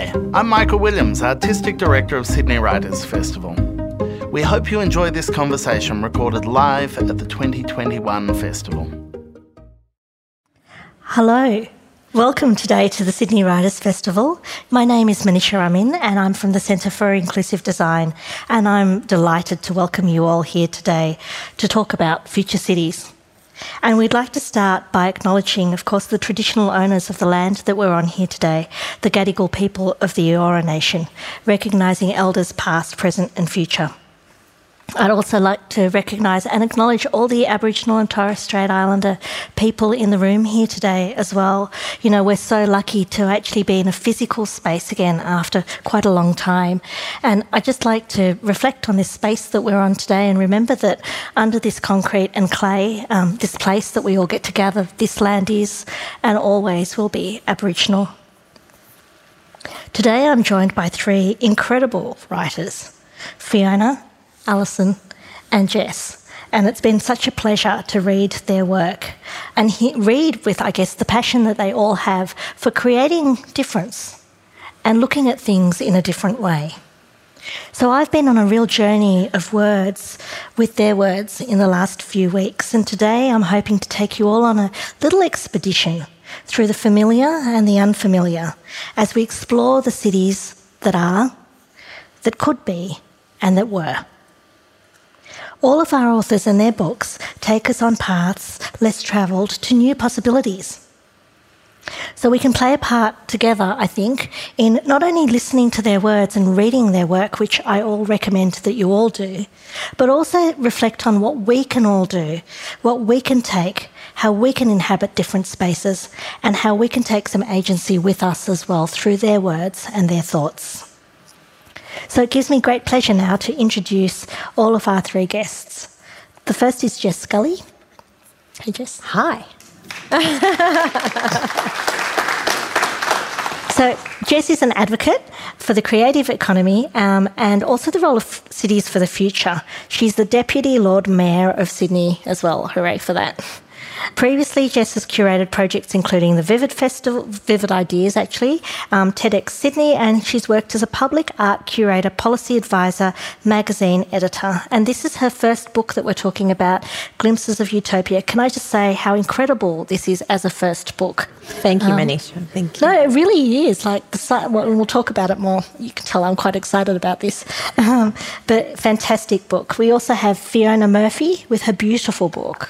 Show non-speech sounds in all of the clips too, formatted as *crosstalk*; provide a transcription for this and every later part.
Hi, I'm Michael Williams, Artistic Director of Sydney Writers Festival. We hope you enjoy this conversation recorded live at the 2021 festival. Hello. Welcome today to the Sydney Writers Festival. My name is Manisha Amin and I'm from the Centre for Inclusive Design and I'm delighted to welcome you all here today to talk about future cities. And we'd like to start by acknowledging, of course, the traditional owners of the land that we're on here today, the Gadigal people of the Eora Nation, recognising elders past, present and future. I'd also like to recognise and acknowledge all the Aboriginal and Torres Strait Islander people in the room here today as well. You know, we're so lucky to actually be in a physical space again after quite a long time. And I'd just like to reflect on this space that we're on today and remember that under this concrete and clay, um, this place that we all get to gather, this land is and always will be Aboriginal. Today I'm joined by three incredible writers Fiona, Alison, and Jess. And it's been such a pleasure to read their work and he- read with, I guess, the passion that they all have for creating difference and looking at things in a different way. So I've been on a real journey of words with their words in the last few weeks, and today I'm hoping to take you all on a little expedition through the familiar and the unfamiliar as we explore the cities that are, that could be, and that were. All of our authors and their books take us on paths less travelled to new possibilities. So we can play a part together, I think, in not only listening to their words and reading their work, which I all recommend that you all do, but also reflect on what we can all do, what we can take, how we can inhabit different spaces, and how we can take some agency with us as well through their words and their thoughts. So it gives me great pleasure now to introduce all of our three guests. The first is Jess Scully. Hey, Jess. Hi. *laughs* So, Jess is an advocate for the creative economy um, and also the role of cities for the future. She's the Deputy Lord Mayor of Sydney as well. Hooray for that. Previously, Jess has curated projects including the Vivid Festival, Vivid Ideas actually, um, TEDx Sydney, and she's worked as a public art curator, policy advisor, magazine editor. And this is her first book that we're talking about, Glimpses of Utopia. Can I just say how incredible this is as a first book? Thank you, um, Manisha. Thank you. No, it really is. Like the well, we'll talk about it more. You can tell I'm quite excited about this. *laughs* Um, but fantastic book. We also have Fiona Murphy with her beautiful book.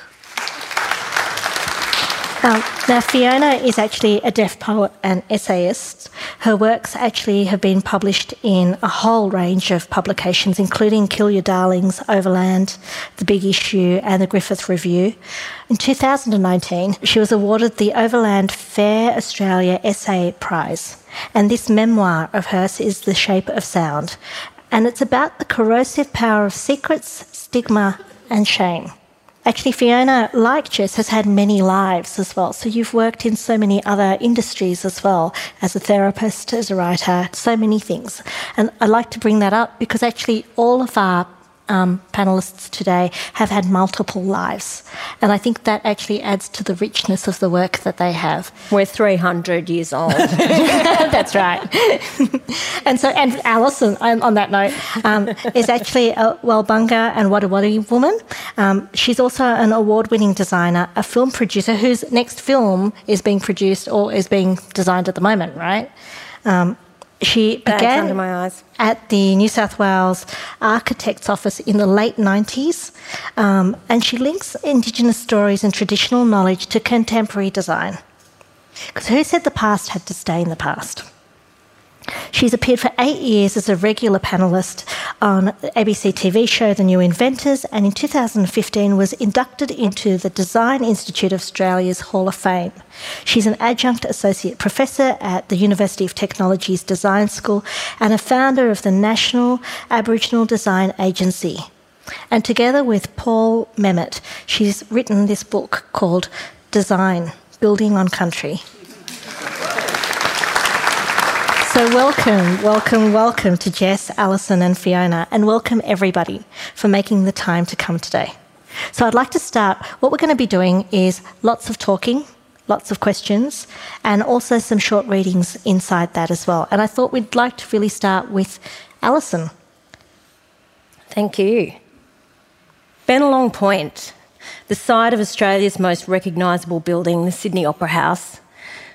Um, now, Fiona is actually a deaf poet and essayist. Her works actually have been published in a whole range of publications, including Kill Your Darlings, Overland, The Big Issue, and the Griffith Review. In 2019, she was awarded the Overland Fair Australia Essay Prize. And this memoir of hers is The Shape of Sound. And it's about the corrosive power of secrets, stigma, and shame. Actually, Fiona, like Jess, has had many lives as well. So you've worked in so many other industries as well, as a therapist, as a writer, so many things. And I like to bring that up because actually all of our um, panelists today have had multiple lives. And I think that actually adds to the richness of the work that they have. We're 300 years old. *laughs* That's right. *laughs* and so, and Alison, on that note, um, is actually a Walbunga and Wadi woman. Um, she's also an award winning designer, a film producer whose next film is being produced or is being designed at the moment, right? She began under my eyes. at the New South Wales Architects Office in the late 90s, um, and she links Indigenous stories and traditional knowledge to contemporary design. Because who said the past had to stay in the past? She's appeared for eight years as a regular panellist on ABC TV show The New Inventors, and in 2015 was inducted into the Design Institute of Australia's Hall of Fame. She's an adjunct associate professor at the University of Technology's Design School and a founder of the National Aboriginal Design Agency. And together with Paul Memmott, she's written this book called Design Building on Country. So, welcome, welcome, welcome to Jess, Alison, and Fiona, and welcome everybody for making the time to come today. So, I'd like to start. What we're going to be doing is lots of talking, lots of questions, and also some short readings inside that as well. And I thought we'd like to really start with Alison. Thank you. Bennelong Point, the site of Australia's most recognisable building, the Sydney Opera House,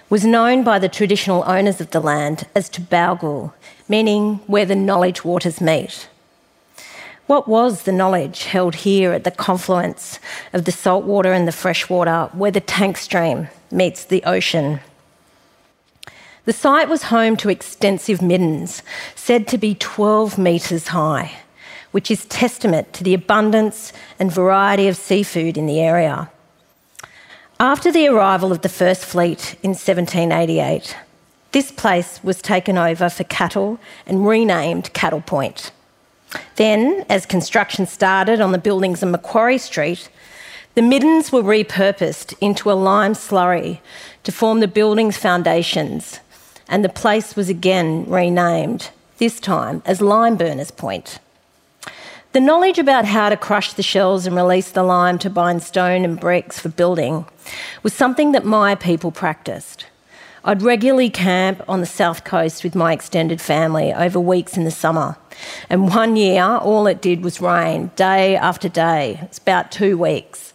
was known by the traditional owners of the land as Tubowgule, meaning where the knowledge waters meet. What was the knowledge held here at the confluence of the saltwater and the freshwater, where the tank stream meets the ocean? The site was home to extensive middens, said to be 12 metres high, which is testament to the abundance and variety of seafood in the area. After the arrival of the First Fleet in 1788, this place was taken over for cattle and renamed Cattle Point. Then, as construction started on the buildings in Macquarie Street, the middens were repurposed into a lime slurry to form the building's foundations, and the place was again renamed, this time as Lime Burners Point. The knowledge about how to crush the shells and release the lime to bind stone and bricks for building was something that my people practiced. I'd regularly camp on the south coast with my extended family over weeks in the summer. And one year, all it did was rain day after day. It's about two weeks,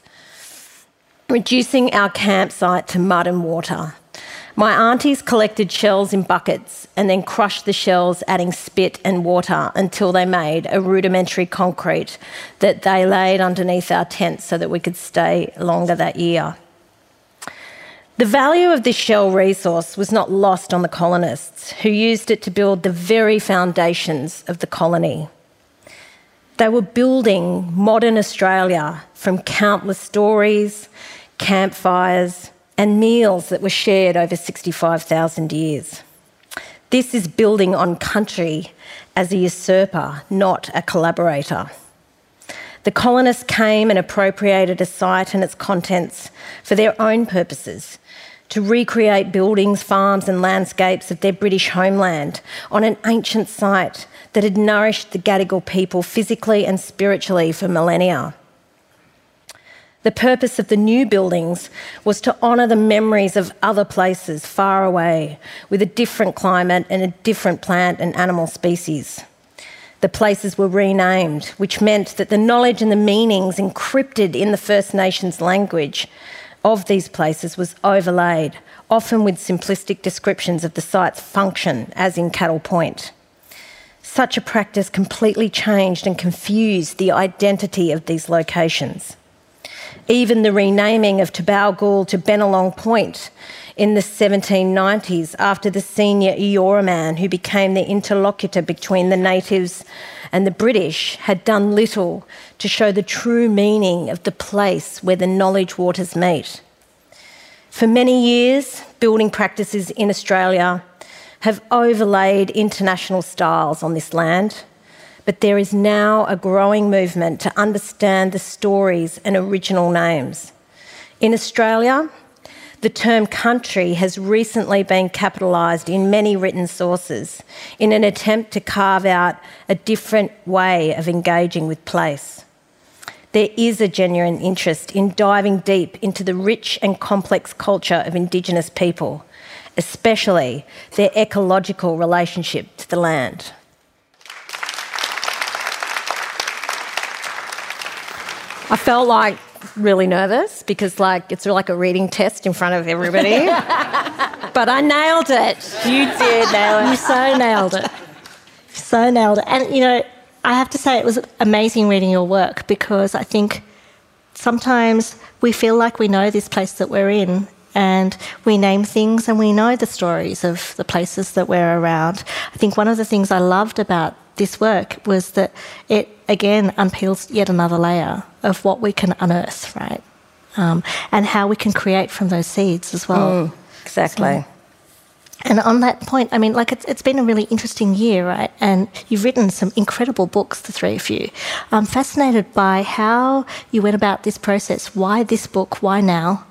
reducing our campsite to mud and water. My aunties collected shells in buckets and then crushed the shells, adding spit and water until they made a rudimentary concrete that they laid underneath our tents so that we could stay longer that year. The value of this shell resource was not lost on the colonists, who used it to build the very foundations of the colony. They were building modern Australia from countless stories, campfires, and meals that were shared over 65,000 years. This is building on country as a usurper, not a collaborator. The colonists came and appropriated a site and its contents for their own purposes, to recreate buildings, farms, and landscapes of their British homeland on an ancient site that had nourished the Gadigal people physically and spiritually for millennia. The purpose of the new buildings was to honour the memories of other places far away with a different climate and a different plant and animal species. The places were renamed, which meant that the knowledge and the meanings encrypted in the First Nations language of these places was overlaid, often with simplistic descriptions of the site's function, as in Cattle Point. Such a practice completely changed and confused the identity of these locations. Even the renaming of Tubowgule to Bennelong Point in the 1790s after the senior Eora man who became the interlocutor between the natives and the British had done little to show the true meaning of the place where the knowledge waters meet. For many years, building practices in Australia have overlaid international styles on this land, but there is now a growing movement to understand the stories and original names. In Australia, the term country has recently been capitalised in many written sources in an attempt to carve out a different way of engaging with place. There is a genuine interest in diving deep into the rich and complex culture of Indigenous people, especially their ecological relationship to the land. I felt like really nervous because like it's like a reading test in front of everybody. *laughs* but I nailed it. You did nail it. You so nailed it. So nailed it. And you know, I have to say it was amazing reading your work because I think sometimes we feel like we know this place that we're in and we name things and we know the stories of the places that we're around. I think one of the things I loved about this work was that it again unpeels yet another layer of what we can unearth, right? Um, and how we can create from those seeds as well. Mm, exactly. So, and on that point, I mean, like it's, it's been a really interesting year, right? And you've written some incredible books, the three of you. I'm fascinated by how you went about this process. Why this book? Why now?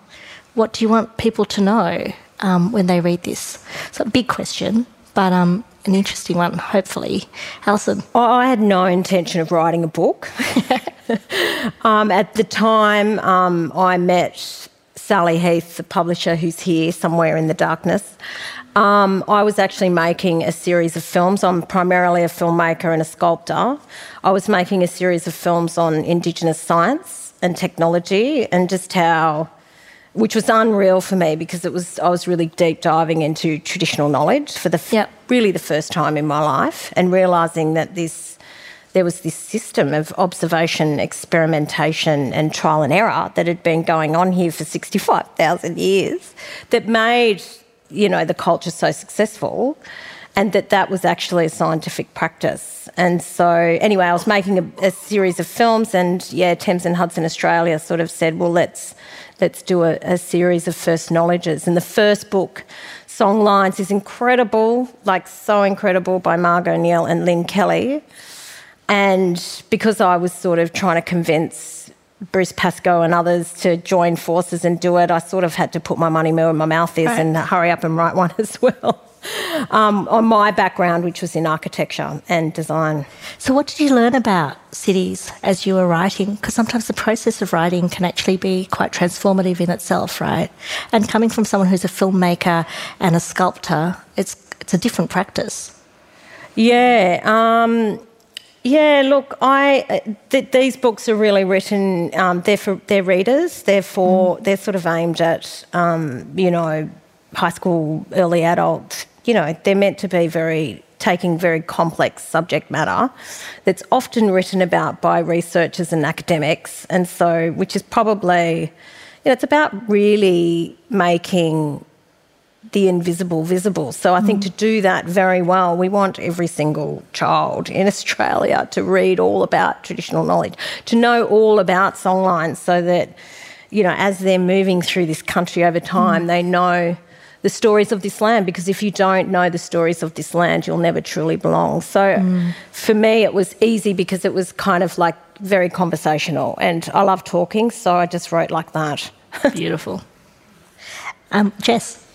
What do you want people to know um, when they read this? So, a big question, but um, an interesting one, hopefully. Alison? I had no intention of writing a book. *laughs* um, at the time, um, I met Sally Heath, the publisher who's here somewhere in the darkness. Um, I was actually making a series of films. I'm primarily a filmmaker and a sculptor. I was making a series of films on Indigenous science and technology and just how, which was unreal for me because it was I was really deep diving into traditional knowledge for the yep. really the first time in my life and realizing that this there was this system of observation, experimentation, and trial and error that had been going on here for 65,000 years that made you know, the culture so successful and that that was actually a scientific practice. And so, anyway, I was making a, a, series of films, and yeah, Thames and Hudson Australia sort of said, well, let's let's do a, a series of first knowledges. And the first book, Songlines, is incredible, like so incredible, by Margot Neale and Lynne Kelly. And because I was sort of trying to convince Bruce Pascoe and others to join forces and do it, I sort of had to put my money where my mouth is right. and hurry up and write one *laughs* as well. Um, on my background, which was in architecture and design. So, what did you learn about cities as you were writing? Because sometimes the process of writing can actually be quite transformative in itself, right? And coming from someone who's a filmmaker and a sculptor, it's it's a different practice. Yeah. Um, yeah, look, I uh, th- these books are really written. Um, they're for their readers. They're for mm. they're sort of aimed at um, you know high school, early adult. You know, they're meant to be very taking very complex subject matter that's often written about by researchers and academics, and so which is probably you know it's about really making the invisible visible. So I think mm. to do that very well, we want every single child in Australia to read all about traditional knowledge, to know all about songlines so that, you know, as they're moving through this country over time, mm. they know the stories of this land because if you don't know the stories of this land, you'll never truly belong. So mm. for me, it was easy because it was kind of like very conversational and I love talking, so I just wrote like that. *laughs* Beautiful. Um, Jess?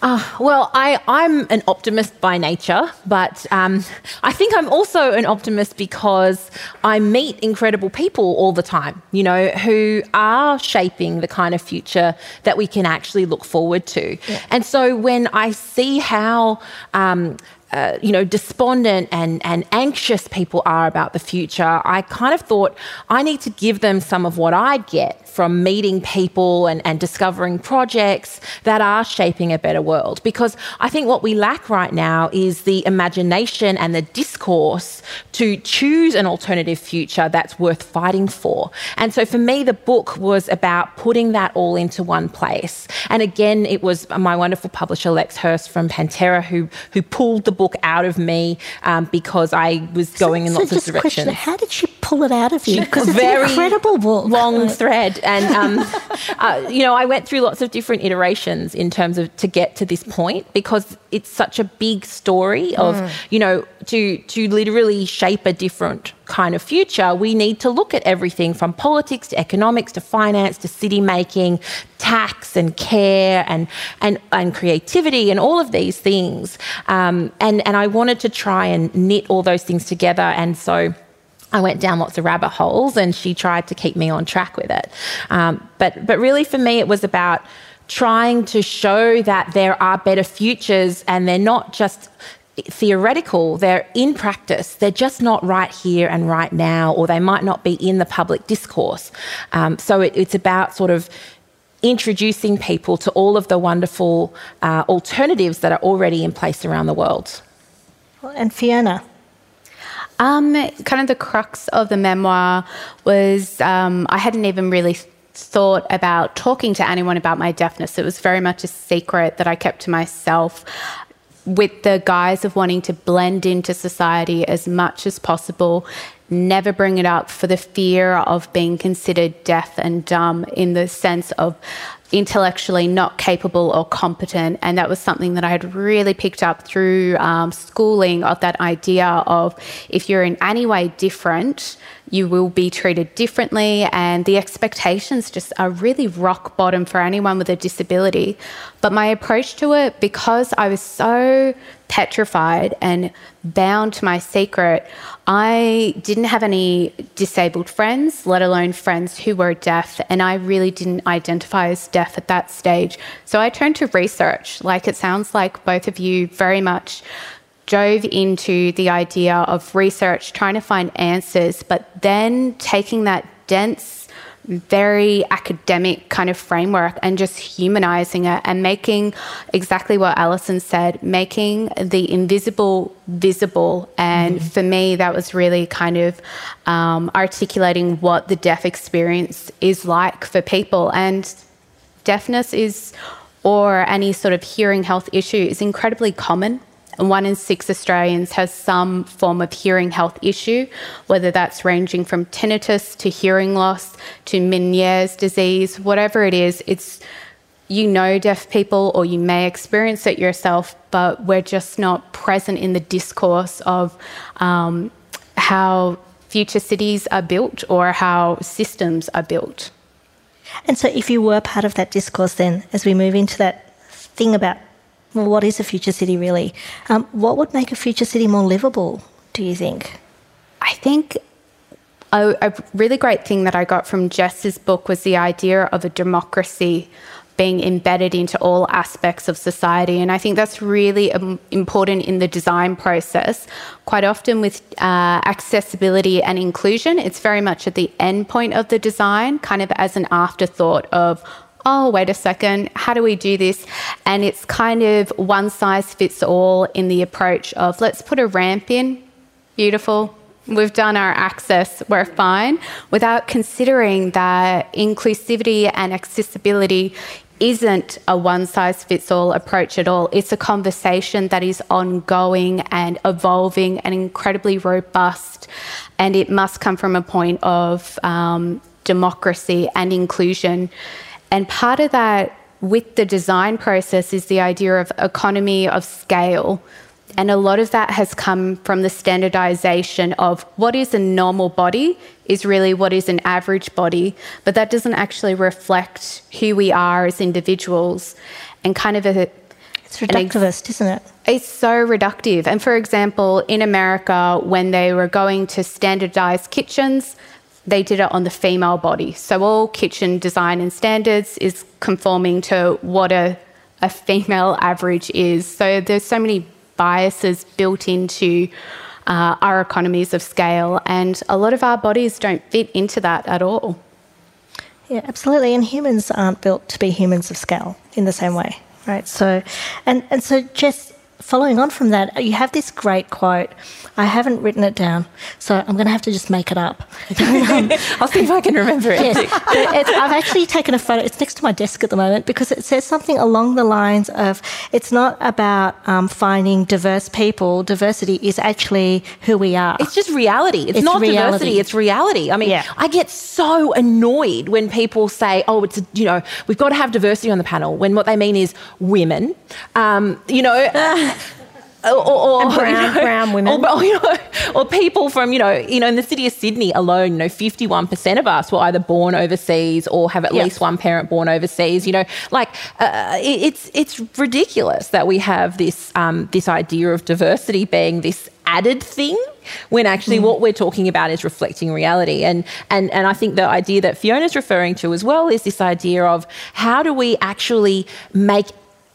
Uh, well, I, I'm an optimist by nature, but um, I think I'm also an optimist because I meet incredible people all the time, you know, who are shaping the kind of future that we can actually look forward to. Yeah. And so when I see how um, uh, you know, despondent and, and anxious people are about the future, I kind of thought I need to give them some of what I get from meeting people and, and discovering projects that are shaping a better world. Because I think what we lack right now is the imagination and the discourse to choose an alternative future that's worth fighting for. And so for me, the book was about putting that all into one place. And again, it was my wonderful publisher, Lex Hirst from Pantera, who, who pulled the book out of me um, because I was going so, in lots so of directions. Question, how did she pull it out of you? *laughs* Because it's an incredible book. Long thread. And, *laughs* um, uh, you know, I went through lots of different iterations in terms of to get to this point because it's such a big story of, mm. you know, to, to literally shape a different kind of future, we need to look at everything from politics to economics to finance to city making, tax and care and, and, and creativity and all of these things. Um, and, and I wanted to try and knit all those things together. And so I went down lots of rabbit holes and she tried to keep me on track with it. Um, but, but really, for me, it was about trying to show that there are better futures and they're not just theoretical, they're in practice. They're just not right here and right now, or they might not be in the public discourse. Um, so it, it's about sort of introducing people to all of the wonderful uh, alternatives that are already in place around the world. And Fiona, um, kind of the crux of the memoir was um, I hadn't even really thought about talking to anyone about my deafness. It was very much a secret that I kept to myself with the guise of wanting to blend into society as much as possible. Never bring it up for the fear of being considered deaf and dumb in the sense of intellectually not capable or competent. And that was something that I had really picked up through um, schooling of that idea of if you're in any way different, you will be treated differently, and the expectations just are really rock bottom for anyone with a disability. But my approach to it, because I was so petrified and bound to my secret, I didn't have any disabled friends, let alone friends who were deaf, and I really didn't identify as deaf at that stage. So I turned to research. Like it sounds like both of you very much dove into the idea of research, trying to find answers, but then taking that dense, very academic kind of framework and just humanizing it and making exactly what Alison said, making the invisible visible. And mm-hmm. for me, that was really kind of um, articulating what the deaf experience is like for people. And deafness is, or any sort of hearing health issue, is incredibly common and one in six Australians has some form of hearing health issue, whether that's ranging from tinnitus to hearing loss to Meniere's disease, whatever it is, it's you know deaf people or you may experience it yourself, but we're just not present in the discourse of um, how future cities are built or how systems are built. And so, if you were part of that discourse, then as we move into that thing about well, what is a future city really? Um, what would make a future city more livable, do you think? I think a, a, really great thing that I got from Jess's book was the idea of a democracy being embedded into all aspects of society. And I think that's really um, important in the design process. Quite often, with uh, accessibility and inclusion, it's very much at the end point of the design, kind of as an afterthought of, oh, wait a second, how do we do this? And it's kind of one size fits all in the approach of let's put a ramp in, beautiful. We've done our access, we're fine, without considering that inclusivity and accessibility isn't a one size fits all approach at all. It's a conversation that is ongoing and evolving and incredibly robust. And it must come from a point of um, democracy and inclusion. And part of that with the design process is the idea of economy of scale. And a lot of that has come from the standardization of what is a normal body is really what is an average body, but that doesn't actually reflect who we are as individuals and kind of a it's reductivist, ex- isn't it? It's so reductive. And for example, in America, when they were going to standardize kitchens, they did it on the female body. So all kitchen design and standards is conforming to what a, a female average is. So there's so many biases built into uh, our economies of scale, and a lot of our bodies don't fit into that at all. Yeah, absolutely. And humans aren't built to be humans of scale in the same way, right? So, and and so, Jess, following on from that, you have this great quote. I haven't written it down, so I'm going to have to just make it up. *laughs* I'll see if I can remember it. Yes, I've actually taken a photo. It's next to my desk at the moment because it says something along the lines of it's not about um, finding diverse people. Diversity is actually who we are. It's just reality. It's, it's not reality. diversity. It's reality. I mean, yeah. I get so annoyed when people say, "Oh, it's you know, we've got to have diversity on the panel," when what they mean is women. Um, you know. *laughs* or, or, or brown, you know, brown women, *laughs* or, you know, or people from you know, you know, in the city of Sydney alone, you know, fifty-one percent of us were either born overseas or have at yep. least one parent born overseas. You know, like uh, it, it's it's ridiculous that we have this um, this idea of diversity being this added thing when actually mm. what we're talking about is reflecting reality and and and I think the idea that Fiona's referring to as well is this idea of how do we actually make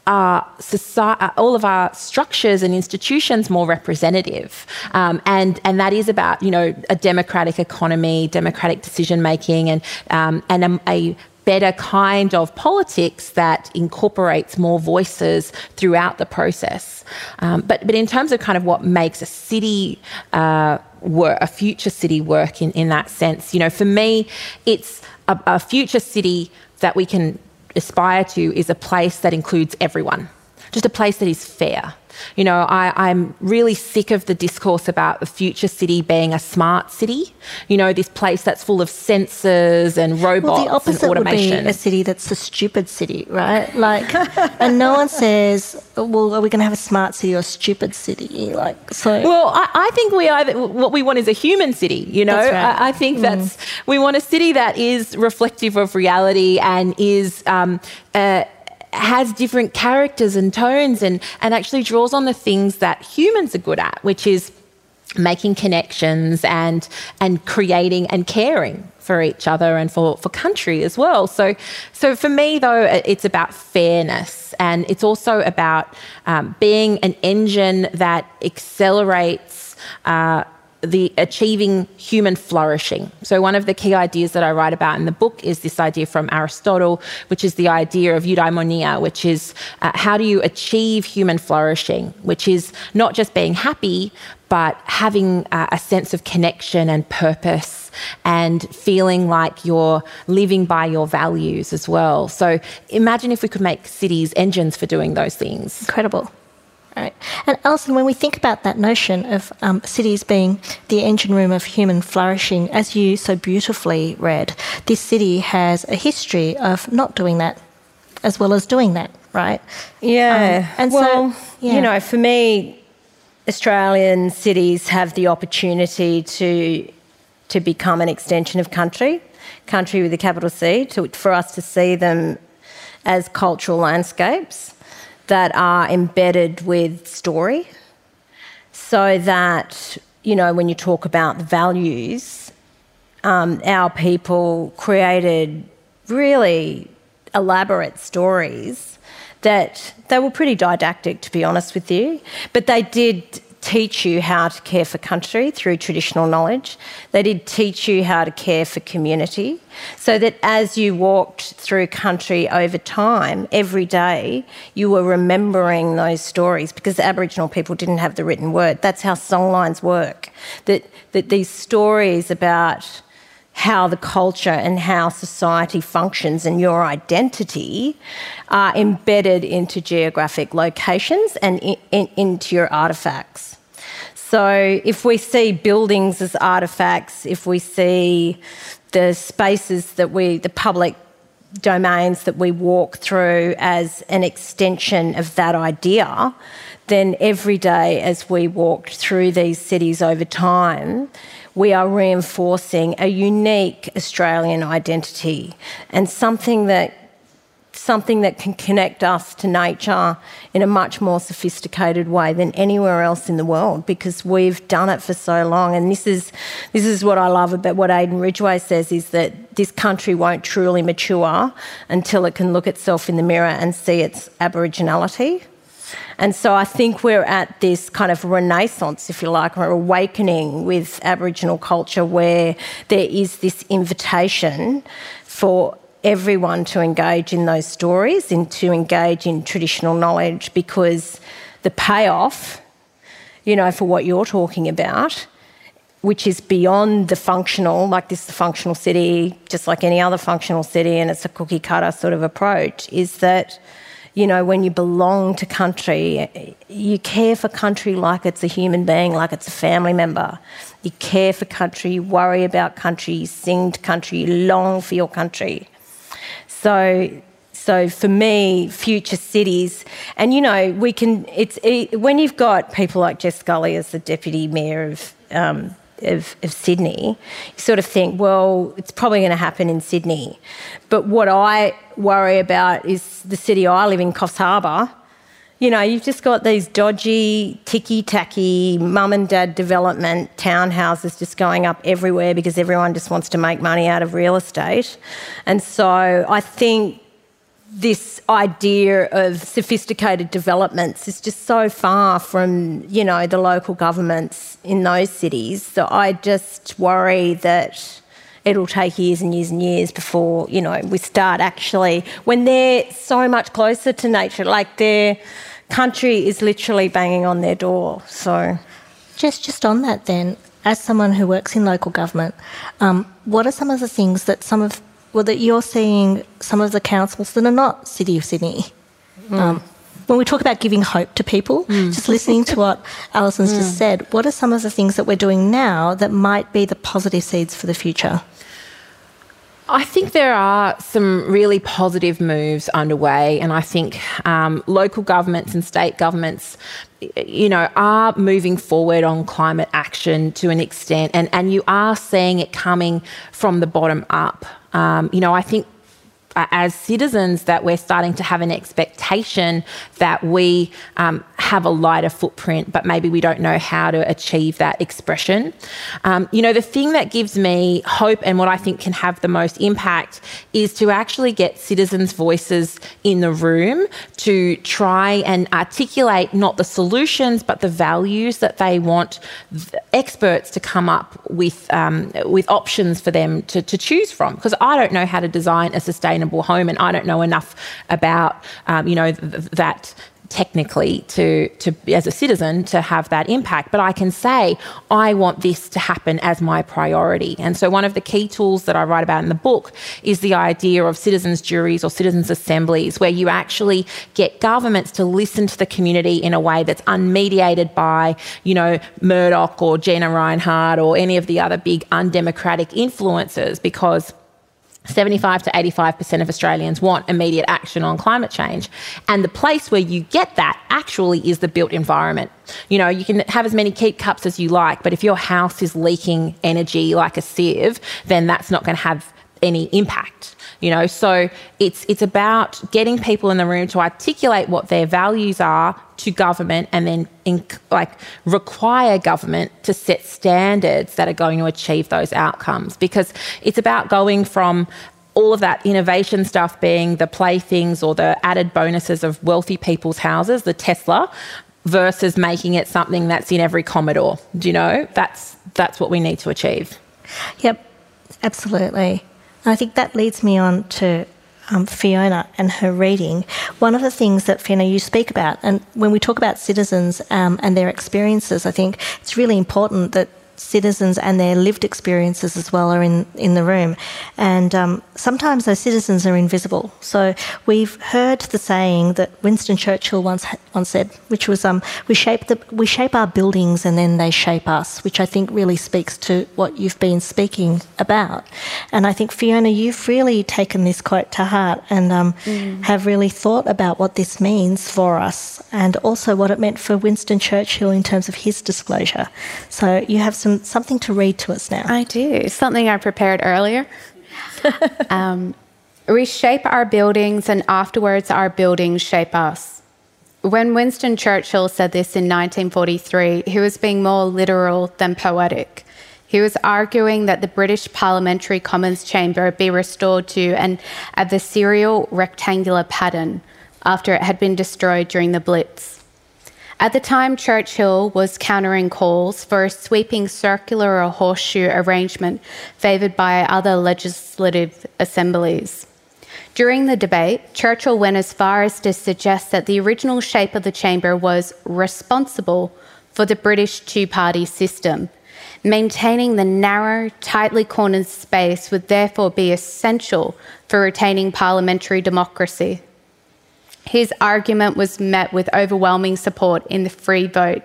our society, uh, all of our structures and institutions more representative, um, and and that is about you know a democratic economy, democratic decision making, and um, and a, a better kind of politics that incorporates more voices throughout the process. Um, but but in terms of kind of what makes a city uh, work, a future city work in in that sense, you know, for me, it's a, a future city that we can aspire to is a place that includes everyone just a place that is fair. You know, I, am really sick of the discourse about the future city being a smart city. You know, this place that's full of sensors and robots well, the opposite and automation. Would be a city that's a stupid city, right? Like, and no one says, "Well, are we going to have a smart city or a stupid city?" Like, so. Well, I, I think we are. What we want is a human city. You know, right. I, I, think mm. that's we want a city that is reflective of reality and is. Um, uh, has different characters and tones and, and actually draws on the things that humans are good at, which is making connections and and creating and caring for each other and for, for country as well. So so for me though it's about fairness and it's also about um, being an engine that accelerates uh, the achieving human flourishing. So, one of the key ideas that I write about in the book is this idea from Aristotle, which is the idea of eudaimonia, which is uh, how do you achieve human flourishing, which is not just being happy, but having uh, a sense of connection and purpose and feeling like you're living by your values as well. So, imagine if we could make cities engines for doing those things. Incredible. Right. And Alison, when we think about that notion of um, cities being the engine room of human flourishing, as you so beautifully read, this city has a history of not doing that as well as doing that, right? Yeah. Um, and well, so, yeah. you know, for me, Australian cities have the opportunity to to become an extension of country, country with a capital C, to, for us to see them as cultural landscapes that are embedded with story. So that, you know, when you talk about values, um, our people created really elaborate stories that they were pretty didactic, to be honest with you, but they did teach you how to care for country through traditional knowledge. They did teach you how to care for community, so that as you walked through country over time, every day, you were remembering those stories because the Aboriginal people didn't have the written word. That's how songlines work. That, that these stories about how the culture and how society functions and your identity are embedded into geographic locations and in, in, into your artefacts. So, if we see buildings as artefacts, if we see the spaces that we, the public domains that we walk through as an extension of that idea, then every day as we walked through these cities over time, we are reinforcing a unique Australian identity and something that something that can connect us to nature in a much more sophisticated way than anywhere else in the world because we've done it for so long. And this is this is what I love about what Aden Ridgeway says is that this country won't truly mature until it can look itself in the mirror and see its aboriginality and so I think we're at this kind of renaissance, if you like, or awakening with Aboriginal culture where there is this invitation for everyone to engage in those stories and to engage in traditional knowledge because the payoff, you know, for what you're talking about, which is beyond the functional, like this is the functional city, just like any other functional city, and it's a cookie cutter sort of approach, is that you know, when you belong to country, you care for country like it's a human being, like it's a family member. You care for country, you worry about country, you sing to country, you long for your country. So, so for me, future cities, and you know, we can. It's it, when you've got people like Jess Scully as the deputy mayor of um, of, of Sydney, you sort of think, well, it's probably going to happen in Sydney. But what I worry about is the city I live in, Coffs Harbour. You know, you've just got these dodgy, ticky tacky, mum and dad development townhouses just going up everywhere because everyone just wants to make money out of real estate. And so I think this idea of sophisticated developments is just so far from, you know, the local governments in those cities that I just worry that it'll take years and years and years before, you know, we start actually, when they're so much closer to nature, like their country is literally banging on their door. So. Just, just on that then, as someone who works in local government, um, what are some of the things that some of well, that you're seeing some of the councils that are not City of Sydney mm. um, when we talk about giving hope to people, mm. just listening to what Alison's mm. just said, what are some of the things that we're doing now that might be the positive seeds for the future? I think there are some really positive moves underway, and I think um, local governments and state governments, you know, are moving forward on climate action to an extent, and, and you are seeing it coming from the bottom up. Um, you know, I think as citizens that we're starting to have an expectation that we um, have a lighter footprint, but maybe we don't know how to achieve that expression. Um, you know, the thing that gives me hope and what I think can have the most impact is to actually get citizens' voices in the room to try and articulate not the solutions, but the values that they want experts to come up with, um, with options for them to, to choose from. Because I don't know how to design a sustainable sustainable home, and I don't know enough about um, you know th- that technically to, to as a citizen to have that impact. But i can say i want this to happen as my priority. And so one of the key tools that i write about in the book is the idea of citizens juries or citizens assemblies where you actually get governments to listen to the community in a way that's unmediated by you know murdoch or gina rinehart or any of the other big undemocratic influences because 75 to 85% of Australians want immediate action on climate change. And the place where you get that actually is the built environment. You know, you can have as many keep cups as you like, but if your house is leaking energy like a sieve, then that's not going to have any impact you know? So it's it's about getting people in the room to articulate what their values are to government and then in, like require government to set standards that are going to achieve those outcomes. Because it's about going from all of that innovation stuff being the playthings or the added bonuses of wealthy people's houses the tesla versus making it something that's in every commodore do you know? That's that's what we need to achieve. Yep absolutely I think that leads me on to um, Fiona and her reading. One of the things that Fiona you speak about, and when we talk about citizens um, and their experiences, I think it's really important that citizens and their lived experiences as well are in, in the room. And um, sometimes those citizens are invisible. So we've heard the saying that Winston Churchill once once said, which was, um, "We shape the we shape our buildings and then they shape us," which I think really speaks to what you've been speaking about. And I think Fiona, you've really taken this quote to heart and um, mm. have really thought about what this means for us, and also what it meant for Winston Churchill in terms of his disclosure. So you have some something to read to us now. I do. Something I prepared earlier. *laughs* um, we shape our buildings, and afterwards, our buildings shape us. When Winston Churchill said this in 1943, he was being more literal than poetic. He was arguing that the British Parliamentary Commons chamber be restored to an adversarial rectangular pattern after it had been destroyed during the Blitz. At the time, Churchill was countering calls for a sweeping circular or horseshoe arrangement favoured by other legislative assemblies. During the debate, Churchill went as far as to suggest that the original shape of the chamber was responsible for the British two party system. Maintaining the narrow, tightly cornered space would therefore be essential for retaining parliamentary democracy. His argument was met with overwhelming support in the free vote,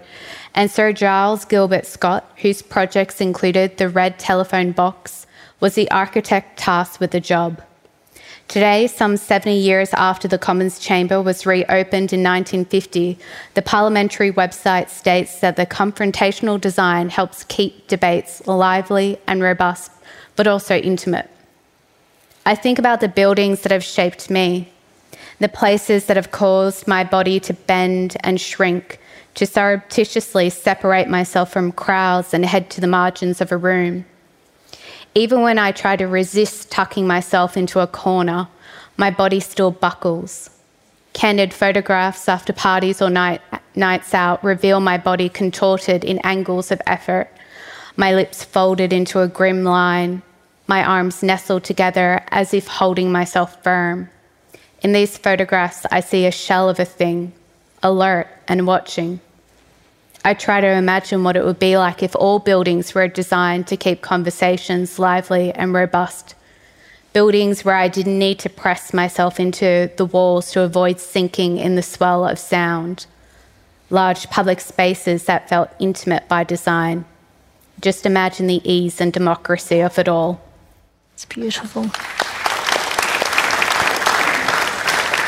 and Sir Giles Gilbert Scott, whose projects included the red telephone box, was the architect tasked with the job. Today, some 70 years after the Commons Chamber was reopened in 1950, the parliamentary website states that the confrontational design helps keep debates lively and robust, but also intimate. I think about the buildings that have shaped me the places that have caused my body to bend and shrink, to surreptitiously separate myself from crowds and head to the margins of a room. Even when I try to resist tucking myself into a corner, my body still buckles. Candid photographs after parties or night, nights out reveal my body contorted in angles of effort, my lips folded into a grim line, my arms nestled together as if holding myself firm. In these photographs, I see a shell of a thing, alert and watching. I try to imagine what it would be like if all buildings were designed to keep conversations lively and robust. buildings where I didn't need to press myself into the walls to avoid sinking in the swell of sound, large public spaces that felt intimate by design. Just imagine the ease and democracy of it all. It's beautiful.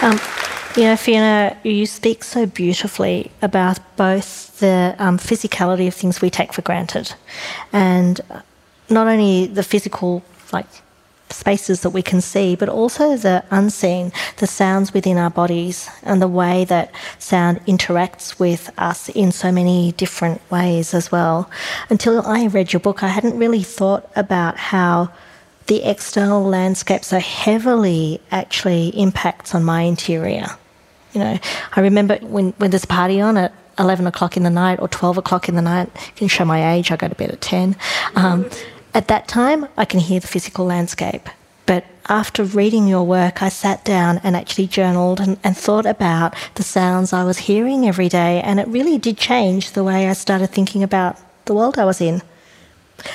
Um, you know, Fiona, you speak so beautifully about both the um, physicality of things we take for granted and not only the physical, like spaces that we can see, but also the unseen, the sounds within our bodies, and the way that sound interacts with us in so many different ways as well. Until I read your book, I hadn't really thought about how the external landscape so heavily actually impacts on my interior. You know, I remember when, when there's a party on at 11 o'clock in the night or 12 o'clock in the night, you can show my age, I go to bed at 10. Um, at that time, I can hear the physical landscape. But after reading your work, I sat down and actually journaled and, and, thought about the sounds I was hearing every day, and it really did change the way I started thinking about the world I was in.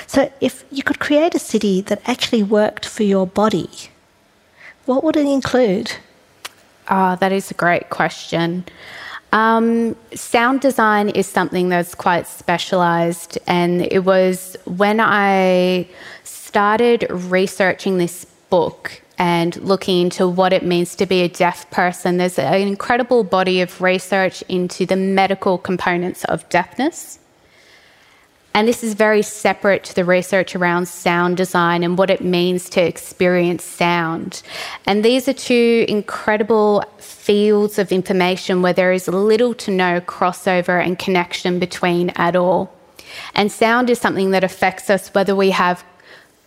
So, if you could create a city that actually worked for your body, what would it include? Oh, that is a great question. Um, sound design is something that's quite specialized, and it was when I started researching this book and looking into what it means to be a deaf person. There's an incredible body of research into the medical components of deafness. And this is very separate to the research around sound design and what it means to experience sound. And these are two incredible fields of information where there is little to no crossover and connection between at all. And sound is something that affects us whether we have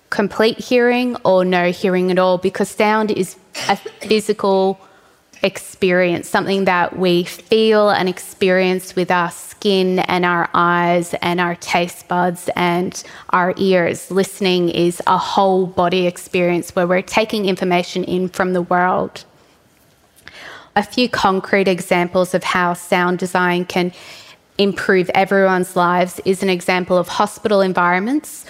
complete hearing or no hearing at all, because sound is a physical experience, something that we feel and experience with our skin and our eyes and our taste buds and our ears. Listening is a whole body experience where we're taking information in from the world. A few concrete examples of how sound design can improve everyone's lives is an example of hospital environments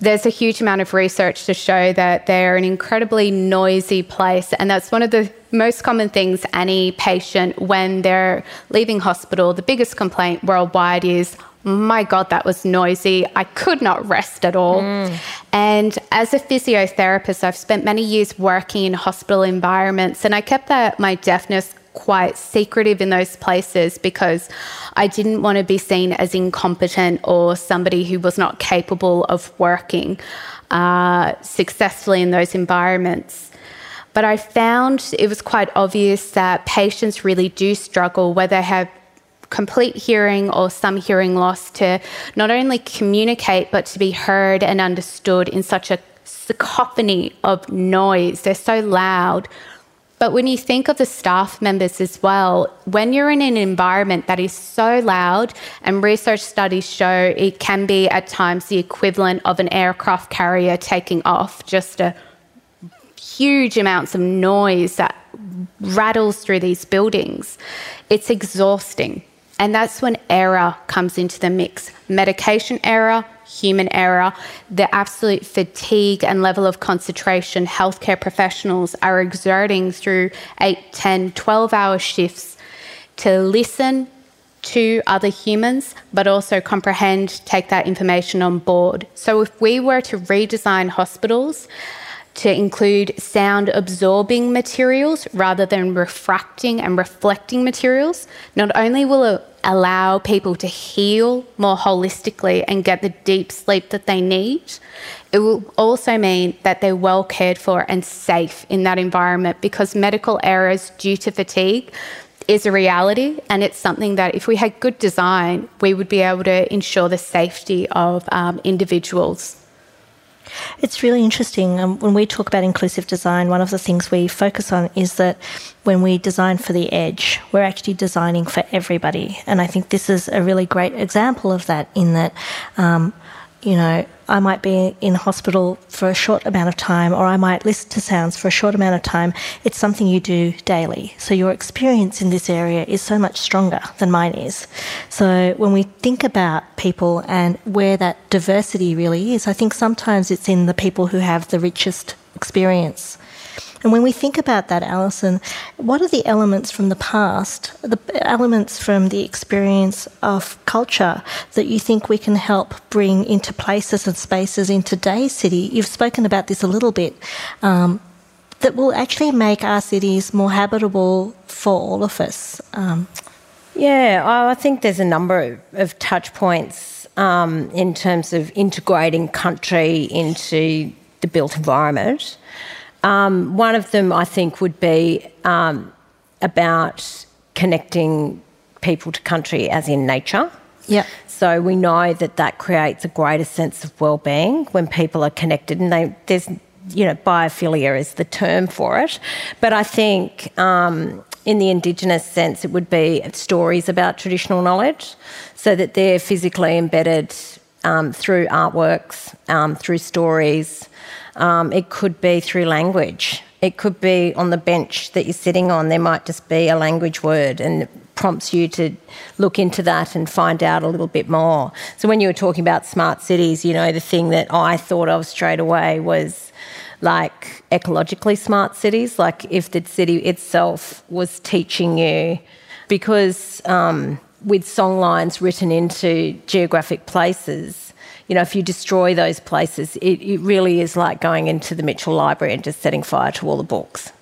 there's a huge amount of research to show that they're an incredibly noisy place. And that's one of the most common things any patient, when they're leaving hospital, the biggest complaint worldwide is, my God, that was noisy. I could not rest at all. Mm. And as a physiotherapist, I've spent many years working in hospital environments, and I kept that my deafness quite secretive in those places because I didn't want to be seen as incompetent or somebody who was not capable of working uh, successfully in those environments. But I found it was quite obvious that patients really do struggle, whether they have complete hearing or some hearing loss, to not only communicate but to be heard and understood in such a cacophony of noise. They're so loud but when you think of the staff members as well, when you're in an environment that is so loud, and research studies show it can be at times the equivalent of an aircraft carrier taking off, just a huge amounts of noise that rattles through these buildings, it's exhausting. And that's when error comes into the mix medication error, human error, the absolute fatigue and level of concentration healthcare professionals are exerting through 8, 10, 12 hour shifts to listen to other humans, but also comprehend, take that information on board. So, if we were to redesign hospitals, to include sound absorbing materials rather than refracting and reflecting materials, not only will it allow people to heal more holistically and get the deep sleep that they need, it will also mean that they're well cared for and safe in that environment because medical errors due to fatigue is a reality and it's something that if we had good design, we would be able to ensure the safety of um, individuals. It's really interesting. Um, when we talk about inclusive design, one of the things we focus on is that when we design for the edge, we're actually designing for everybody. And I think this is a really great example of that, in that, um, you know, I might be in hospital for a short amount of time, or I might listen to sounds for a short amount of time. It's something you do daily. So your experience in this area is so much stronger than mine is. So when we think about people and where that diversity really is, I think sometimes it's in the people who have the richest experience. And when we think about that, Alison, what are the elements from the past, the elements from the experience of culture that you think we can help bring into places and spaces in today's city? You've spoken about this a little bit. Um, that will actually make our cities more habitable for all of us. Um, yeah, I think there's a number of, of touch points um, in terms of integrating country into the built environment. Um, one of them, I think, would be um, about connecting people to country, as in nature. Yeah. So we know that that creates a greater sense of well-being when people are connected, and they, there's, you know, biophilia is the term for it. But I think um, in the Indigenous sense, it would be stories about traditional knowledge, so that they're physically embedded um, through artworks, um, through stories. Um, it could be through language. It could be on the bench that you're sitting on. There might just be a language word and prompts you to look into that and find out a little bit more. So when you were talking about smart cities, you know, the thing that I thought of straight away was like ecologically smart cities, like if the city itself was teaching you, because um, with songlines written into geographic places, you know, if you destroy those places, it, it really is like going into the Mitchell Library and just setting fire to all the books.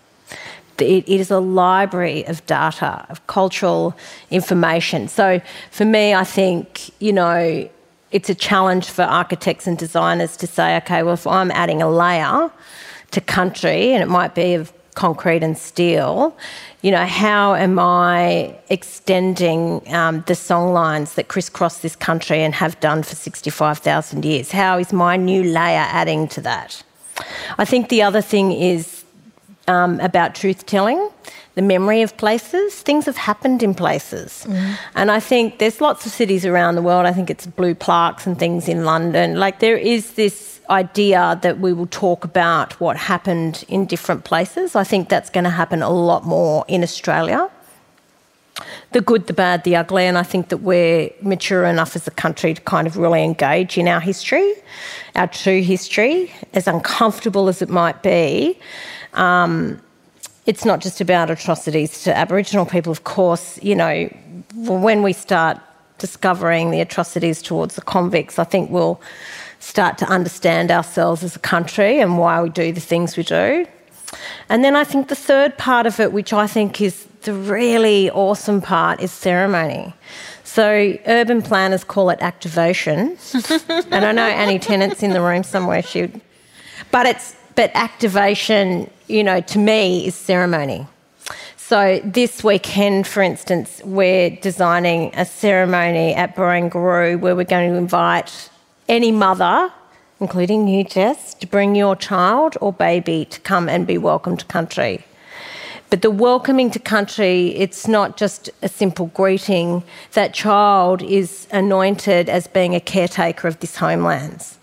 It, it is a library of data, of cultural information. So for me, I think, you know, it's a challenge for architects and designers to say, okay, well, if I'm adding a layer to country, and it might be of concrete and steel, you know, how am I extending um, the song lines that crisscross this country and have done for 65,000 years? How is my new layer adding to that? I think the other thing is um, about truth telling, the memory of places. Things have happened in places. Mm. And I think there's lots of cities around the world. I think it's blue plaques and things in London. Like there is this idea that we will talk about what happened in different places. I think that's going to happen a lot more in Australia. The good, the bad, the ugly, and I think that we're mature enough as a country to kind of really engage in our history, our true history, as uncomfortable as it might be. Um, it's not just about atrocities to Aboriginal people, of course. You know, when we start discovering the atrocities towards the convicts, I think we'll start to understand ourselves as a country and why we do the things we do. And then I think the third part of it, which I think is the really awesome part, is ceremony. So urban planners call it activation. *laughs* and I know Annie Tennant's in the room somewhere. She, would. but it's but activation, you know, to me is ceremony. So this weekend, for instance, we're designing a ceremony at Barangaroo where we're going to invite any mother, including you, Jess, to bring your child or baby to come and be welcomed to country. But the welcoming to country, it's not just a simple greeting. That child is anointed as being a caretaker of this homelands.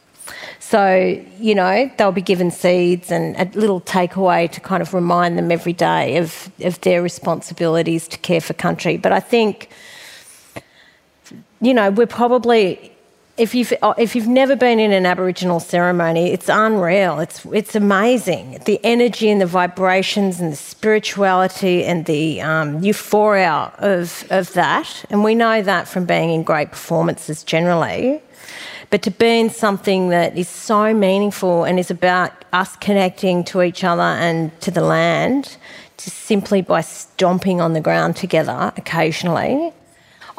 So, you know, they'll be given seeds and a little takeaway to kind of remind them every day of, of their responsibilities to care for country. But I think, you know, we're probably if you've uh, if you've never been in an Aboriginal ceremony, it's unreal. It's it's amazing. The energy and the vibrations and the spirituality and the um, euphoria of of that, and we know that from being in great performances generally. But to be in something that is so meaningful and is about us connecting to each other and to the land, just simply by stomping on the ground together occasionally,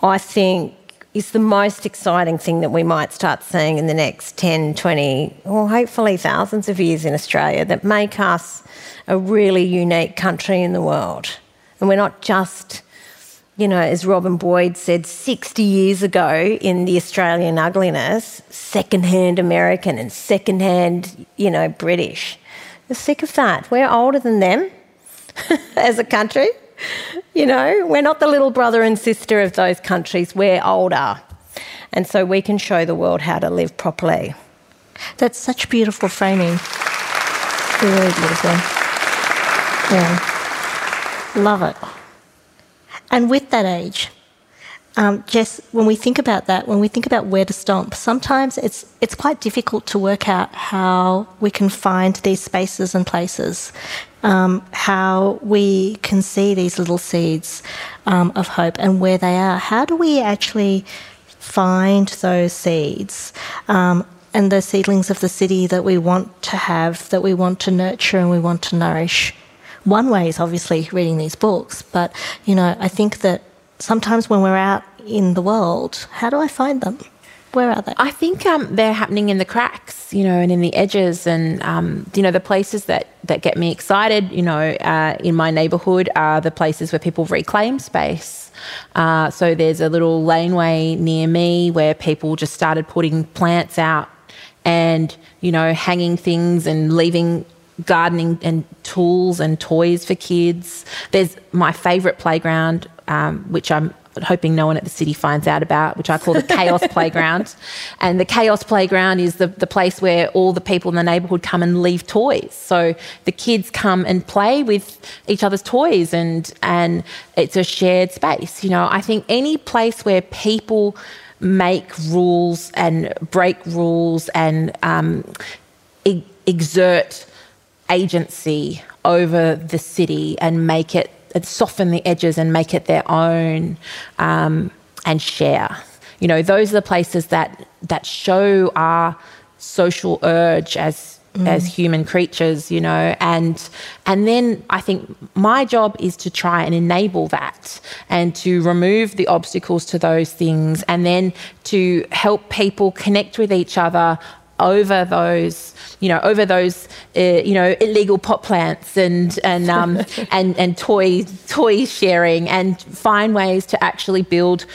I think is the most exciting thing that we might start seeing in the next 10, 20, or hopefully thousands of years in Australia that make us a really unique country in the world. And we're not just, you know, as Robin Boyd said 60 years ago in The Australian Ugliness, secondhand American and secondhand, you know, British. We're sick of that. We're older than them *laughs* as a country. *laughs* you know, we're not the little brother and sister of those countries, we're older. And so we can show the world how to live properly. That's such beautiful framing. Really beautiful. Yeah. Love it. And with that age, um, Jess, when we think about that, when we think about where to stomp, sometimes it's it's quite difficult to work out how we can find these spaces and places, um, how we can see these little seeds um, of hope and where they are. How do we actually find those seeds? Um, and the seedlings of the city that we want to have, that we want to nurture and we want to nourish. One way is obviously reading these books, but you know, I think that sometimes when we're out in the world, how do I find them? Where are they? I think um, they're happening in the cracks, you know, and in the edges, and um, you know, the places that that get me excited, you know, uh, in my neighbourhood are the places where people reclaim space. Uh, so there's a little laneway near me where people just started putting plants out, and you know, hanging things and leaving gardening and tools and toys for kids. There's my favourite playground, um, which I'm hoping no one at the city finds out about, which I call the Chaos *laughs* Playground. And the Chaos Playground is the, the place where all the people in the neighbourhood come and leave toys. So the kids come and play with each other's toys and, and it's a shared space. You know, I think any place where people make rules and break rules and um, e- exert agency over the city and make it soften the edges and make it their own um, and share. You know, those are the places that that show our social urge as mm. as human creatures. You know, and and then I think my job is to try and enable that and to remove the obstacles to those things, and then to help people connect with each other over those, you know, over those, uh, you know, illegal pot plants and and um, *laughs* and and toy toy sharing, and find ways to actually build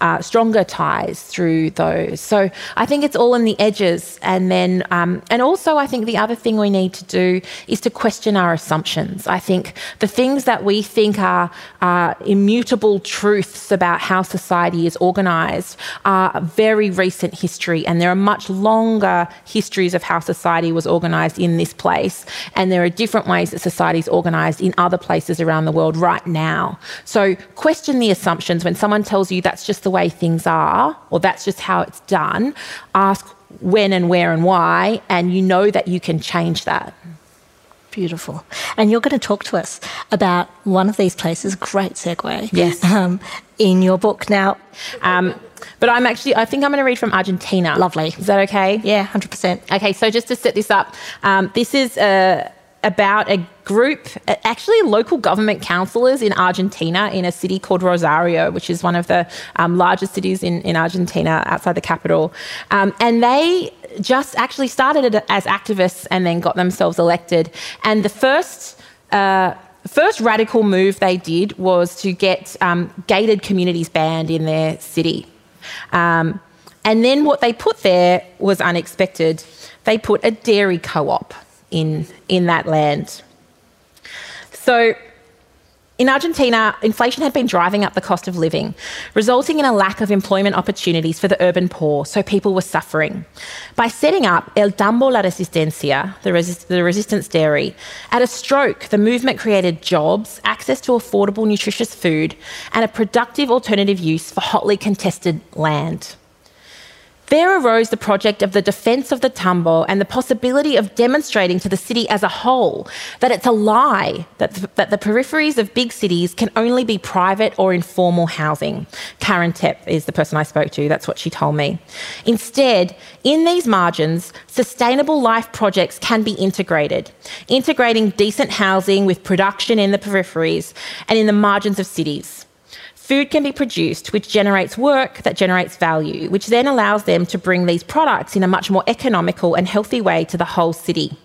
uh, stronger ties through those. So I think it's all in the edges, and then um, and also I think the other thing we need to do is to question our assumptions. I think the things that we think are, are immutable truths about how society is organised are very recent history, and there are much longer histories of how society was organised in this place, and there are different ways that society is organised in other places around the world right now. So question the assumptions when someone tells you that's just just the way things are, or that's just how it's done. Ask when and where and why, and you know that you can change that. Beautiful. And you're going to talk to us about one of these places, great segue. Yes. Um, in your book. Now, um, but I'm actually, I think I'm going to read from Argentina. Lovely. Is that okay? Yeah, 100%. Okay, so just to set this up, um, this is a about a group, actually local government councillors in Argentina, in a city called Rosario, which is one of the um, largest cities in, in Argentina outside the capital. Um, and they just actually started as activists and then got themselves elected. And the first uh, first radical move they did was to get um, gated communities banned in their city. Um, and then what they put there was unexpected. They put a dairy co op in, in that land. So, in Argentina, inflation had been driving up the cost of living, resulting in a lack of employment opportunities for the urban poor, so people were suffering. By setting up El Tambo La Resistencia, the, resist- the resistance dairy, at a stroke, the movement created jobs, access to affordable, nutritious food, and a productive alternative use for hotly contested land. There arose the project of the defence of the Tambo and the possibility of demonstrating to the city as a whole that it's a lie that the, that the peripheries of big cities can only be private or informal housing. Caren Tepp is the person I spoke to, that's what she told me. Instead, in these margins, sustainable life projects can be integrated, integrating decent housing with production in the peripheries and in the margins of cities. Food can be produced, which generates work that generates value, which then allows them to bring these products in a much more economical and healthy way to the whole city.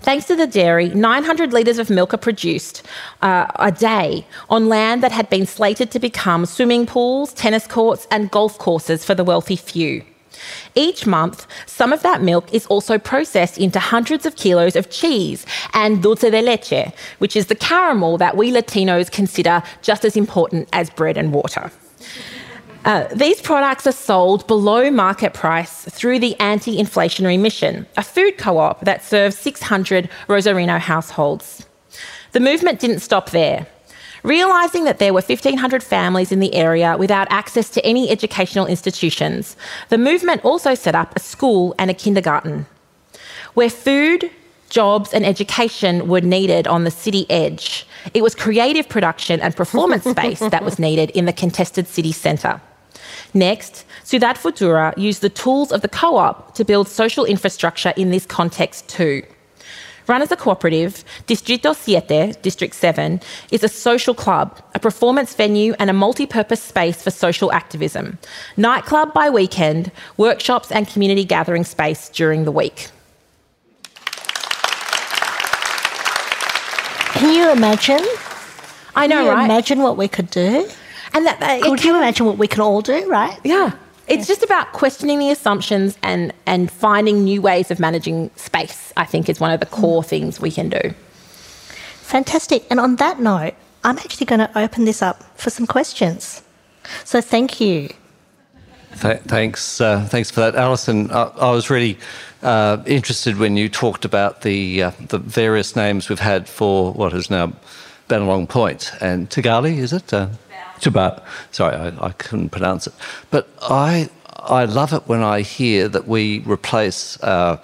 Thanks to the dairy, 900 litres of milk are produced uh, a day on land that had been slated to become swimming pools, tennis courts, and golf courses for the wealthy few. Each month, some of that milk is also processed into hundreds of kilos of cheese and dulce de leche, which is the caramel that we Latinos consider just as important as bread and water. Uh, these products are sold below market price through the Anti Inflationary Mission, a food co op that serves 600 Rosarino households. The movement didn't stop there. Realising that there were 1,500 families in the area without access to any educational institutions, the movement also set up a school and a kindergarten. Where food, jobs, and education were needed on the city edge, it was creative production and performance *laughs* space that was needed in the contested city centre. Next, Ciudad Futura used the tools of the co op to build social infrastructure in this context too. Run as a cooperative, Distrito 7, District 7, is a social club, a performance venue, and a multi purpose space for social activism. Nightclub by weekend, workshops, and community gathering space during the week. Can you imagine? I know, Can you right? imagine what we could do? and that, that it Could you imagine what we could all do, right? Yeah. It's just about questioning the assumptions and, and finding new ways of managing space, I think, is one of the core things we can do. Fantastic. And on that note, I'm actually going to open this up for some questions. So thank you. Th- thanks, uh, thanks for that, Alison. I, I was really uh, interested when you talked about the uh, the various names we've had for what is now Bennelong Point and Tagali, is it? Tabat. Sorry, I, I couldn't pronounce it. But I I love it when I hear that we replace uh,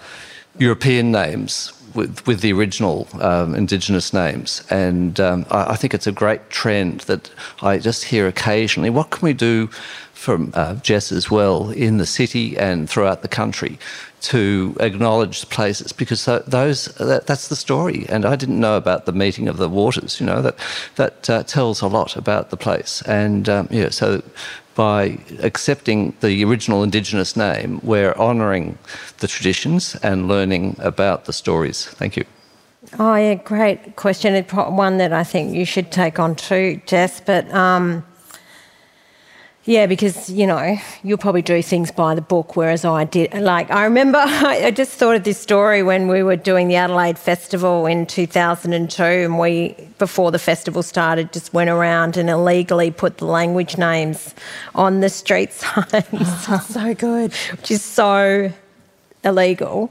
European names with, with the original um, Indigenous names. And um, I, I think it's a great trend that I just hear occasionally. What can we do from uh, Jess as well in the city and throughout the country to acknowledge places because those that, that's the story and I didn't know about the meeting of the waters you know that that uh, tells a lot about the place and um, yeah so by accepting the original indigenous name we're honouring the traditions and learning about the stories thank you Oh, yeah, great question. It's one that I think you should take on too, Jess. But um, yeah, because you know you'll probably do things by the book, whereas I did. Like I remember, *laughs* I just thought of this story when we were doing the Adelaide Festival in 2002, and we before the festival started just went around and illegally put the language names on the street *laughs* signs. *laughs* so good, which is so illegal.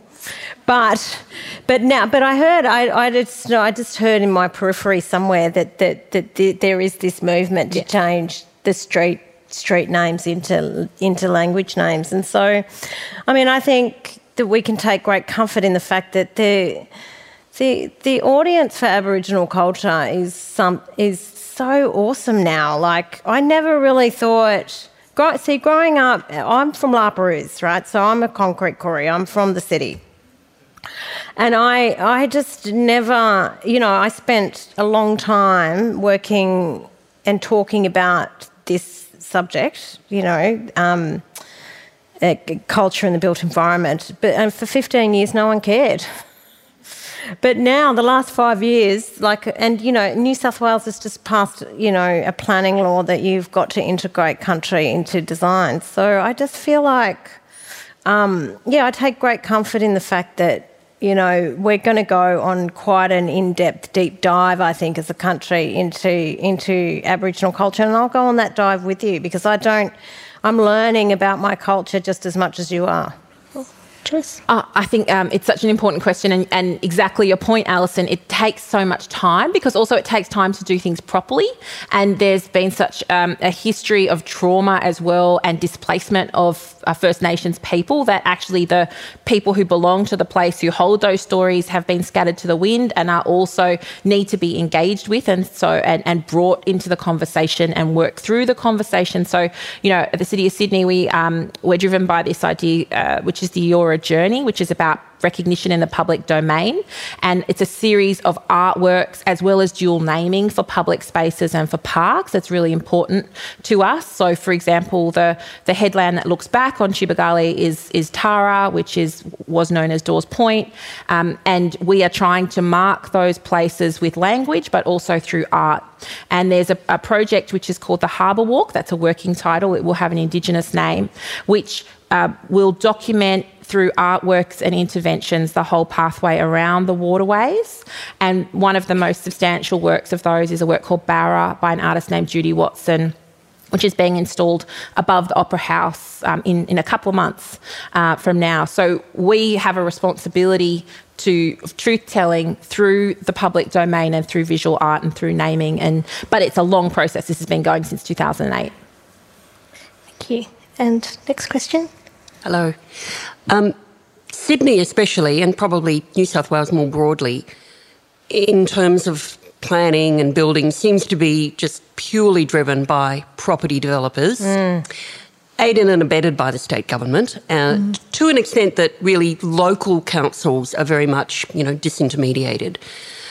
But but now but I heard I, I just I just heard in my periphery somewhere that that, that the, there is this movement to change the street street names into into language names and so I mean I think that we can take great comfort in the fact that the the the audience for Aboriginal culture is some is so awesome now. Like I never really thought. See, growing up, I'm from La Perouse, right? So I'm a concrete quarry. I'm from the city. And I, I just never, you know, I spent a long time working and talking about this subject, you know, um, uh, culture in the built environment. But and for 15 years, no one cared. But now, the last five years, like, and you know, New South Wales has just passed, you know, a planning law that you've got to integrate country into design. So I just feel like, um, yeah, I take great comfort in the fact that you know, we're going to go on quite an in-depth, deep dive, I think, as a country into into Aboriginal culture, and I'll go on that dive with you because I don't. I'm learning about my culture just as much as you are. Jess? Uh, I think um, it's such an important question, and, and, exactly your point, Alison. It takes so much time because also it takes time to do things properly. And there's been such um, a history of trauma as well and displacement of uh, First Nations people that actually the people who belong to the place who hold those stories have been scattered to the wind and are also need to be engaged with and so and, and brought into the conversation and work through the conversation. So you know, at the City of Sydney, we um, we're driven by this idea, uh, which is the Eora journey, which is about recognition in the public domain. And it's a series of artworks as well as dual naming for public spaces and for parks. That's really important to us. So, for example, the, the headland that looks back on Tubowgule is, is Tara, which is was known as Dawes Point. Um, and we are trying to mark those places with language, but also through art. And there's a, a project which is called the Harbour Walk. That's a working title. It will have an Indigenous name, which uh, will document through artworks and interventions the whole pathway around the waterways. And one of the most substantial works of those is a work called bara by an artist named Judy Watson which is being installed above the Opera House um, in, in a couple of months uh, from now. So we have a responsibility to truth telling through the public domain and through visual art and through naming. And but it's a long process. This has been going since 2008. Thank you. And next question. Hello. Um, Sydney, especially, and probably New South Wales more broadly, in terms of planning and building seems to be just purely driven by property developers, mm. aided and abetted by the state government, uh, mm. to an extent that really local councils are very much, you know, disintermediated.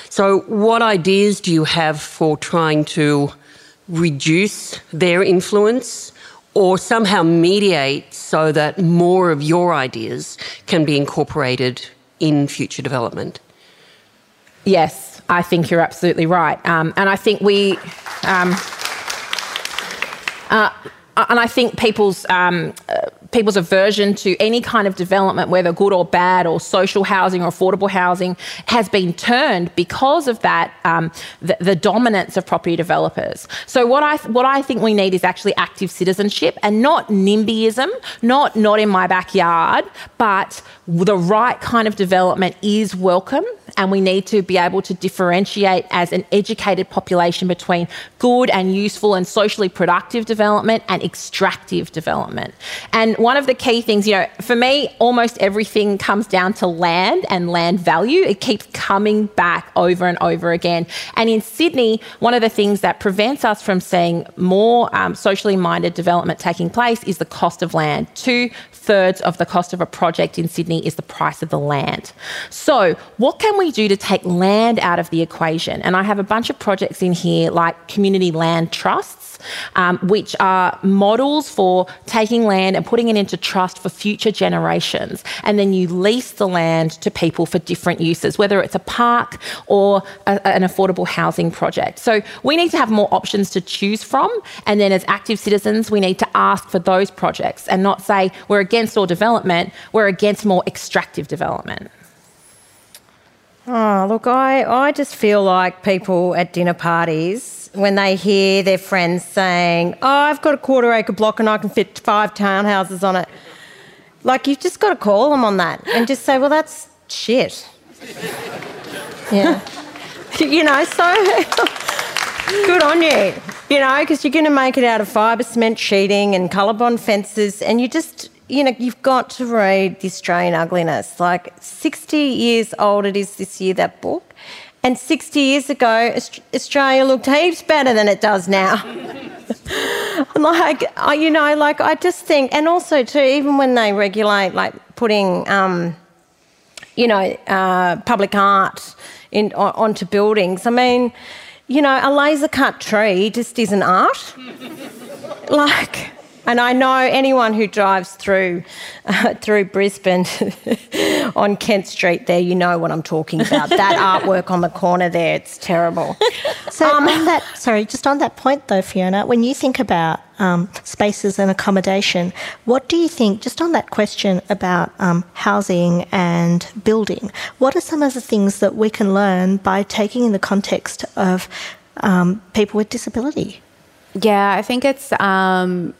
So, what ideas do you have for trying to reduce their influence or somehow mediate so that more of your ideas can be incorporated in future development? Yes, I think you're absolutely right. Um, and I think we. Um, uh, and I think people's um, uh, people's aversion to any kind of development, whether good or bad, or social housing or affordable housing, has been turned because of that um, the, the, dominance of property developers. So what I what I think we need is actually active citizenship and not NIMBYism, not not in my backyard, but the right kind of development is welcome and we need to be able to differentiate as an educated population between good and useful and socially productive development and extractive development. And one of the key things, you know, for me, almost everything comes down to land and land value. It keeps coming back over and over again. And in Sydney, one of the things that prevents us from seeing more um, socially minded development taking place is the cost of land. Two thirds of the cost of a project in Sydney is the price of the land. So, what can we do to take land out of the equation? And I have a bunch of projects in here like community land trusts um, which are models for taking land and putting it into trust for future generations. And then you lease the land to people for different uses, whether it's a park or a, an affordable housing project. So we need to have more options to choose from. And then as active citizens, we need to ask for those projects and not say we're against all development, we're against more extractive development. Oh, look, I, I just feel like people at dinner parties when they hear their friends saying, Oh, I've got a quarter acre block and I can fit five townhouses on it. Like, you've just got to call them on that and just say, Well, that's shit. *laughs* yeah. you know, so *laughs* good on you. You know, because you're going to make it out of fibre cement sheeting and Colorbond fences, and you just, you know, you've got to read the Australian ugliness. Like 60 years old it is this year, that book. And 60 years ago, Australia looked heaps better than it does now. *laughs* like, you know, like I just think, and also too, even when they regulate, like putting, um, you know, uh, public art in, onto buildings, I mean, you know, a laser cut tree just isn't art. *laughs* like, and I know anyone who drives through uh, *laughs* through Brisbane *laughs* on Kent Street there, you know what I'm talking about. *laughs* That artwork on the corner there, it's terrible. So um, on that, sorry, just on that point though, Fiona, when you think about um, spaces and accommodation, what do you think, just on that question about um, housing and building, what are some of the things that we can learn by taking in the context of um, people with disability? Yeah, I think it's um,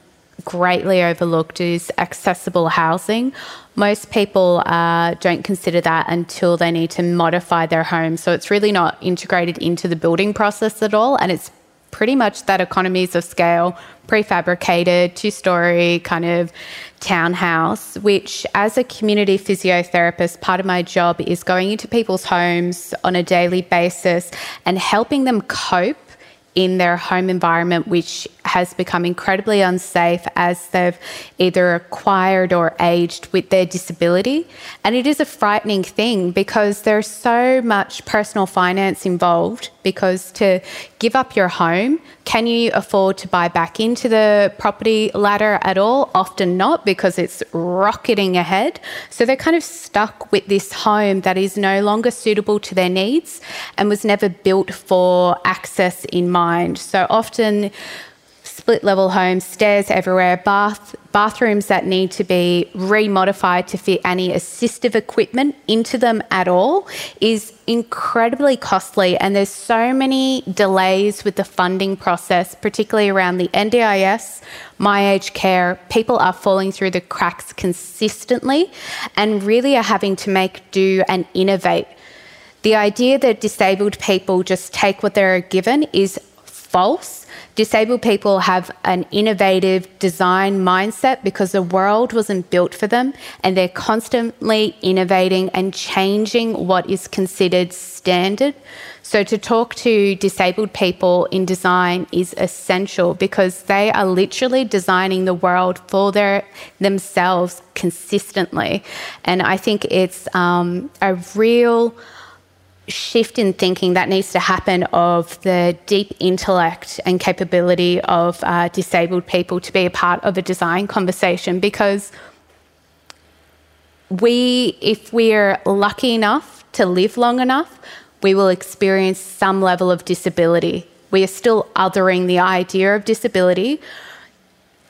greatly overlooked is accessible housing. Most people uh, don't consider that until they need to modify their home. So it's really not integrated into the building process at all. And it's pretty much that economies of scale, prefabricated, two story kind of townhouse, which as a community physiotherapist, part of my job is going into people's homes on a daily basis and helping them cope in their home environment, which has become incredibly unsafe as they've either acquired or aged with their disability. And it is a frightening thing because there's so much personal finance involved. Because to give up your home, can you afford to buy back into the property ladder at all? Often not because it's rocketing ahead. So they're kind of stuck with this home that is no longer suitable to their needs and was never built for access in mind. So often, split level homes, stairs everywhere, bath bathrooms that need to be remodified to fit any assistive equipment into them at all is incredibly costly and there's so many delays with the funding process particularly around the NDIS my aged care people are falling through the cracks consistently and really are having to make do and innovate the idea that disabled people just take what they're given is false. Disabled people have an innovative design mindset because the world wasn't built for them, and they're constantly innovating and changing what is considered standard. So, to talk to disabled people in design is essential because they are literally designing the world for their themselves consistently. And I think it's um, a real shift in thinking that needs to happen of the deep intellect and capability of uh, disabled people to be a part of a design conversation because we, if we're lucky enough to live long enough, we will experience some level of disability. We are still othering the idea of disability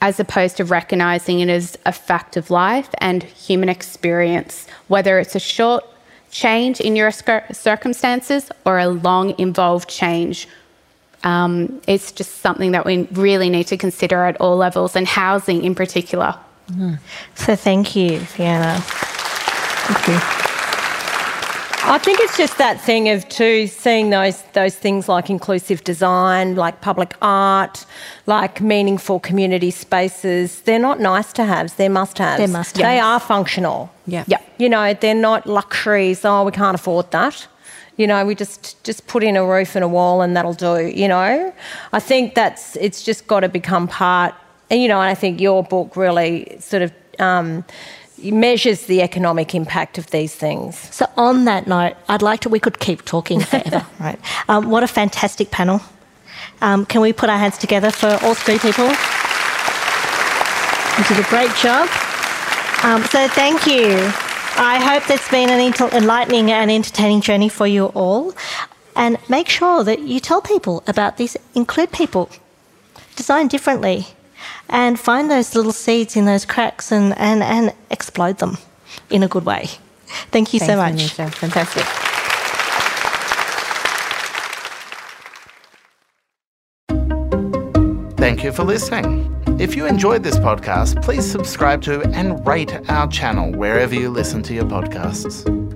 as opposed to recognizing it as a fact of life and human experience, whether it's a short change in your circumstances or a long involved change. Um, it's just something that we really need to consider at all levels and housing in particular. Mm. So thank you, Fiona. Thank you. I think it's just that thing of too seeing those those things like inclusive design, like public art, like meaningful community spaces. They're not nice to haves; they're must haves. They're must They are functional. Yeah. Yeah. You know, they're not luxuries. Oh, we can't afford that. You know, we just just put in a roof and a wall and that'll do. You know, I think that's it's just got to become part. And you know, and I think your book really sort of. Um, measures the economic impact of these things. So, on that note, I'd like to, we could keep talking *laughs* forever, right? Um, what a fantastic panel. Um, can we put our hands together for all three people? You did a great job. Um, so, thank you. I hope that's been an enlightening and entertaining journey for you all. And make sure that you tell people about these, include people, design differently and find those little seeds in those cracks and, and, and explode them in a good way. Thank you Thanks, so much. Anisha. Fantastic. Thank you for listening. If you enjoyed this podcast, please subscribe to and rate our channel wherever you listen to your podcasts.